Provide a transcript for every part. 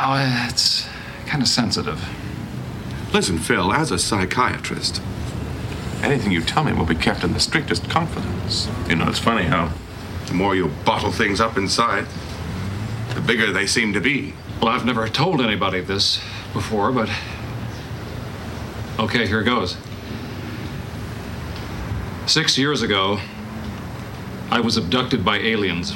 Oh, it's kind of sensitive. Listen, Phil, as a psychiatrist, Anything you tell me will be kept in the strictest confidence. you know, it's funny how the more you bottle things up inside, the bigger they seem to be. Well, I've never told anybody this before, but. Okay, here it goes. Six years ago, I was abducted by aliens.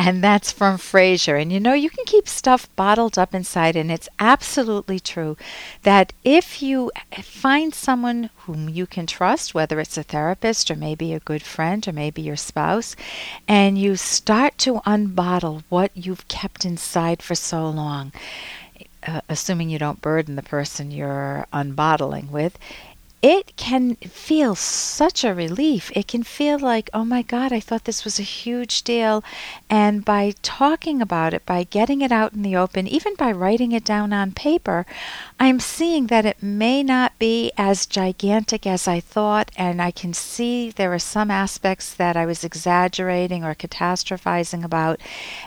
And that's from Frasier. And you know, you can keep stuff bottled up inside, and it's absolutely true that if you find someone whom you can trust, whether it's a therapist or maybe a good friend or maybe your spouse, and you start to unbottle what you've kept inside for so long, uh, assuming you don't burden the person you're unbottling with, it can feel such a relief. It can feel like, oh my God, I thought this was a huge deal. And by talking about it, by getting it out in the open, even by writing it down on paper, I'm seeing that it may not be as gigantic as I thought. And I can see there are some aspects that I was exaggerating or catastrophizing about.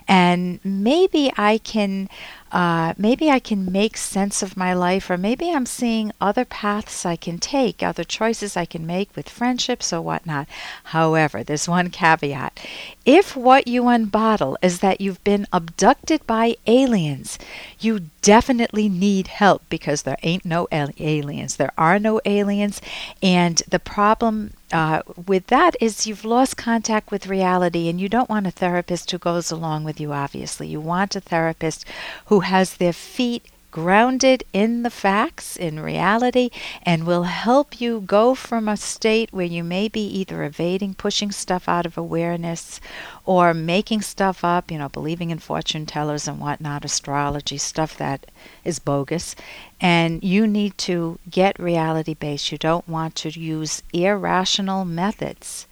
And maybe I can uh, maybe I can make sense of my life, or maybe I'm seeing other paths I can take, other choices I can make with friendships or whatnot. However, there's one caveat. If what you unbottle is that you've been abducted by aliens, you definitely need help because there ain't no aliens. There are no aliens, and the problem uh, with that is you've lost contact with reality and you don't want a therapist who goes along with you, obviously. You want a therapist who has their feet grounded in the facts, in reality, and will help you go from a state where you may be either evading, pushing stuff out of awareness, or making stuff up, you know, believing in fortune tellers and whatnot, astrology, stuff that is bogus. And you need to get reality based. You don't want to use irrational methods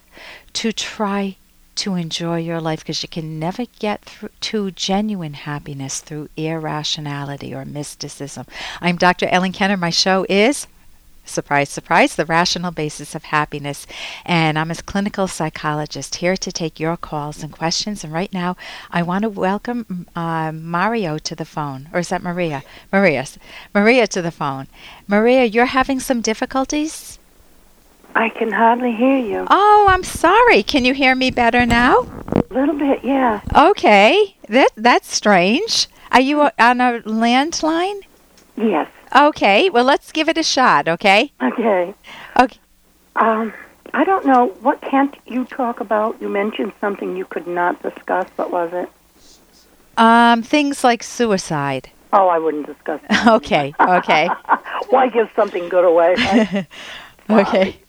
to try to enjoy your life because you can never get through to genuine happiness through irrationality or mysticism. I'm Dr. Ellen Kenner. My show is surprise, surprise, the rational basis of happiness. And I'm a clinical psychologist here to take your calls and questions. And right now, I want to welcome uh, Mario to the phone. Or is that Maria? Maria. Maria to the phone. Maria, you're having some difficulties? I can hardly hear you. Oh, I'm sorry. Can you hear me better now? A little bit, yeah. Okay. That that's strange. Are you on a landline? Yes. Okay. Well, let's give it a shot, okay? Okay. Okay. Um, I don't know. What can't you talk about? You mentioned something you could not discuss. What was it? Um, things like suicide. Oh, I wouldn't discuss. That. Okay. Okay. Why give something good away? Right? okay.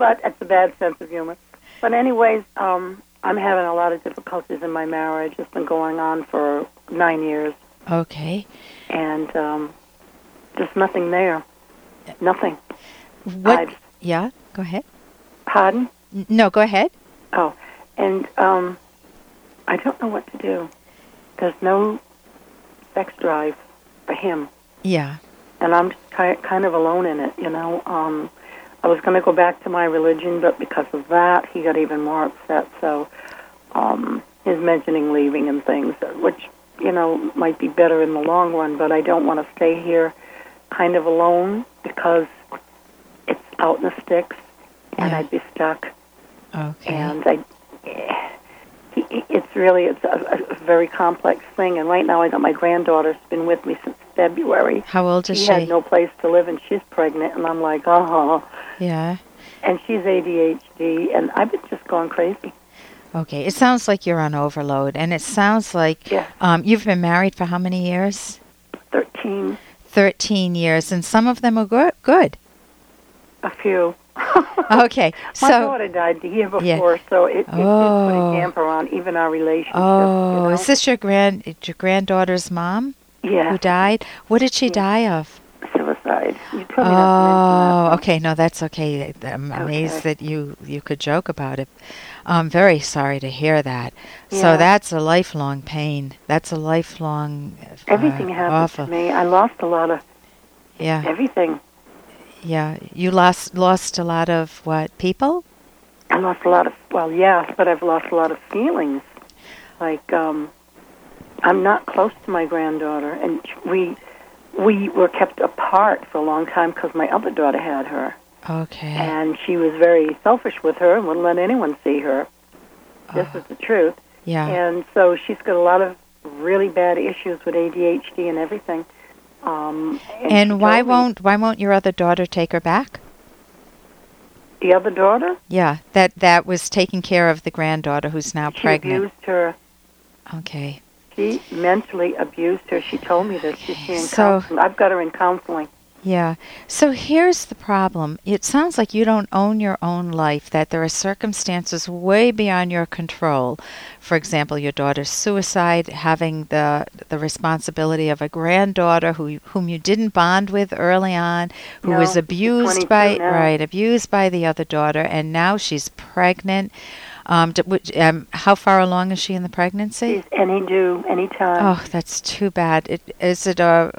But it's a bad sense of humor. But anyways, um, I'm having a lot of difficulties in my marriage. It's been going on for nine years, Okay. and um, just nothing there. Nothing. What? I've- yeah. Go ahead. Pardon? No, go ahead. Oh, and um, I don't know what to do. There's no sex drive for him, Yeah. and I'm just ki- kind of alone in it. You know, um, I was going to go back to my religion, but because of that, he got even more upset. So, um, his mentioning leaving and things, which you know might be better in the long run, but I don't want to stay here, kind of alone because it's out in the sticks, and Yeah. I'd be stuck. Okay. and I, it's really it's a, a very complex thing. And right now, I got my granddaughter's been with me since February. How old is she she? had no place to live, and she's pregnant. And I'm like, oh, yeah. and she's ADHD, and I've been just going crazy. Okay. It sounds like you're on overload, and it sounds like Yeah. um, you've been married for how many years? Thirteen. Thirteen years, and some of them are good. Good. a few. Okay. My so. daughter died the year before, Yeah. so it, it did put Oh. a damper on even our relationship. Oh, you know? is this your grand your granddaughter's mom yeah, who died? What did she die of? suicide. You told me not to mention Oh, okay. No, that's okay. I'm amazed that you you could joke about it. I'm very sorry to hear that. So that's a lifelong pain. That's a lifelong. Uh, Everything happened awful. to me. I lost a lot of Yeah, everything. yeah. You lost lost a lot of what people? I lost a lot of well, yes, but I've lost a lot of feelings. Like um I'm not close to my granddaughter, and we we were kept apart for a long time because my other daughter had her, Okay. and she was very selfish with her and wouldn't let anyone see her. This Oh. is the truth. yeah. And so she's got a lot of really bad issues with ADHD and everything. Um, and And why won't why won't your other daughter take her back? The other daughter? Yeah, that that was taking care of the granddaughter who's now She pregnant. abused her. Okay. She mentally abused her. She told me this. She's in So- counseling. I've got her in counseling. Yeah. So here's the problem. It sounds like you don't own your own life, that there are circumstances way beyond your control. For example, your daughter's suicide, having the the responsibility of a granddaughter who whom you didn't bond with early on, who No, was abused by now. right, abused by the other daughter and now she's pregnant. Um, d- um, how far along is she in the pregnancy? She's any due, any time. Oh, that's too bad. It, is it a?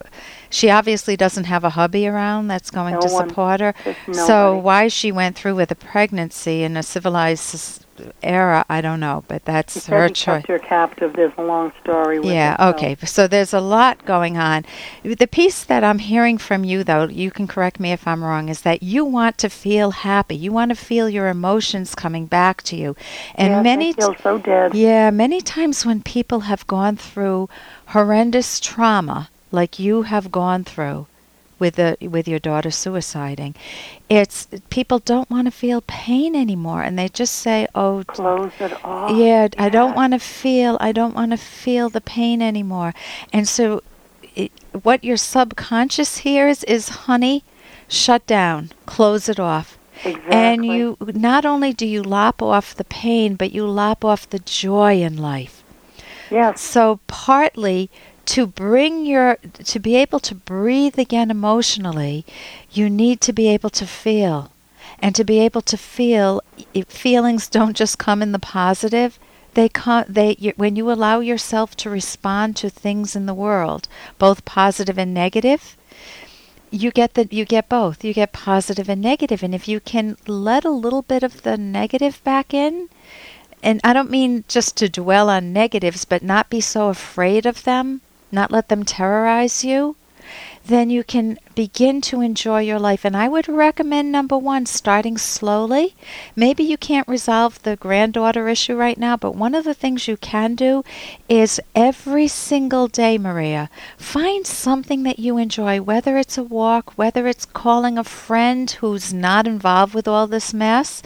She obviously doesn't have a hubby around that's going No to one. support her. So why she went through with a pregnancy in a civilized era, I don't know. But that's said her choice. her captive. There's a long story with Yeah, it. so- okay. So there's a lot going on. The piece that I'm hearing from you, though, you can correct me if I'm wrong, is that you want to feel happy. You want to feel your emotions coming back to you. And Yes, many I feel so dead. yeah, many times when people have gone through horrendous trauma, like you have gone through with the with your daughter suiciding, it's people don't want to feel pain anymore, and they just say, "Oh, Close it off. yeah, I don't want to feel. I don't want to feel the pain anymore." And so, it, what your subconscious hears is, "Honey, shut down, close it off." Exactly. And you not only do you lop off the pain, but you lop off the joy in life. Yes. So partly to bring your to be able to breathe again emotionally, you need to be able to feel. And to be able to feel feelings don't just come in the positive. They come they you, when you allow yourself to respond to things in the world, both positive and negative, you get the you get both. You get positive and negative. negative, and if you can let a little bit of the negative back in, and I don't mean just to dwell on negatives, but not be so afraid of them, not let them terrorize you, then you can begin to enjoy your life. And I would recommend number one, starting slowly. Maybe you can't resolve the granddaughter issue right now, but one of the things you can do is every single day, Maria, find something that you enjoy, whether it's a walk, whether it's calling a friend who's not involved with all this mess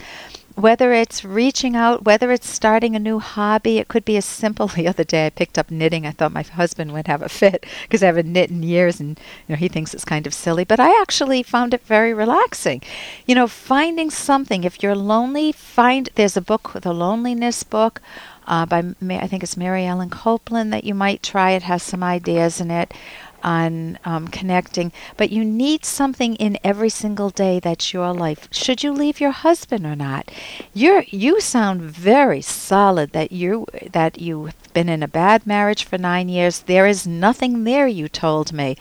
whether it's reaching out, whether it's starting a new hobby, it could be as simple. The other day I picked up knitting. I thought my husband would have a fit because I haven't knit in years and you know he thinks it's kind of silly, but I actually found it very relaxing. You know, finding something if you're lonely, find there's a book, the loneliness book. Uh, by I think it's Mary Ellen Copeland that you might try. It has some ideas in it on um, connecting, but you need something in every single day that's your life. Should you leave your husband or not? You're you sound very solid that you that you've been in a bad marriage for nine years. There is nothing there. You told me.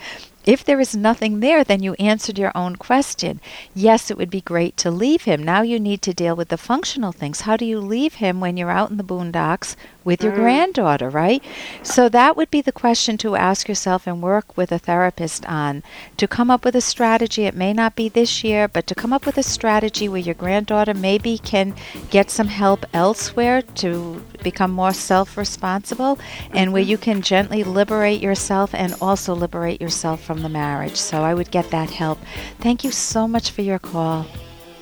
If there is nothing there, then you answered your own question. Yes, it would be great to leave him. Now you need to deal with the functional things. How do you leave him when you're out in the boondocks with your mm-hmm. granddaughter, right? So that would be the question to ask yourself and work with a therapist on to come up with a strategy. It may not be this year, but to come up with a strategy where your granddaughter maybe can get some help elsewhere to become more self responsible and where mm-hmm. you can gently liberate yourself and also liberate yourself from the marriage. So I would get that help. Thank you so much for your call.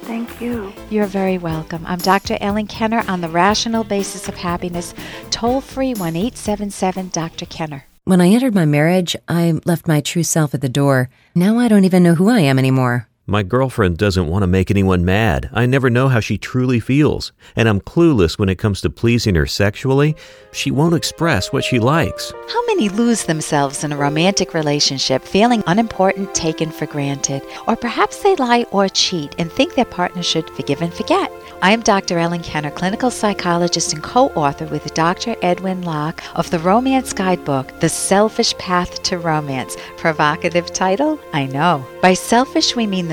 Thank you. You're very welcome. I'm Dr. Ellen Kenner on the Rational Basis of Happiness. Toll free 1 877 Dr. Kenner. When I entered my marriage, I left my true self at the door. Now I don't even know who I am anymore. My girlfriend doesn't want to make anyone mad. I never know how she truly feels, and I'm clueless when it comes to pleasing her sexually. She won't express what she likes. How many lose themselves in a romantic relationship feeling unimportant, taken for granted? Or perhaps they lie or cheat and think their partner should forgive and forget. I am Dr. Ellen Kenner, clinical psychologist and co author with Dr. Edwin Locke of the Romance Guidebook, The Selfish Path to Romance. Provocative title? I know. By selfish, we mean the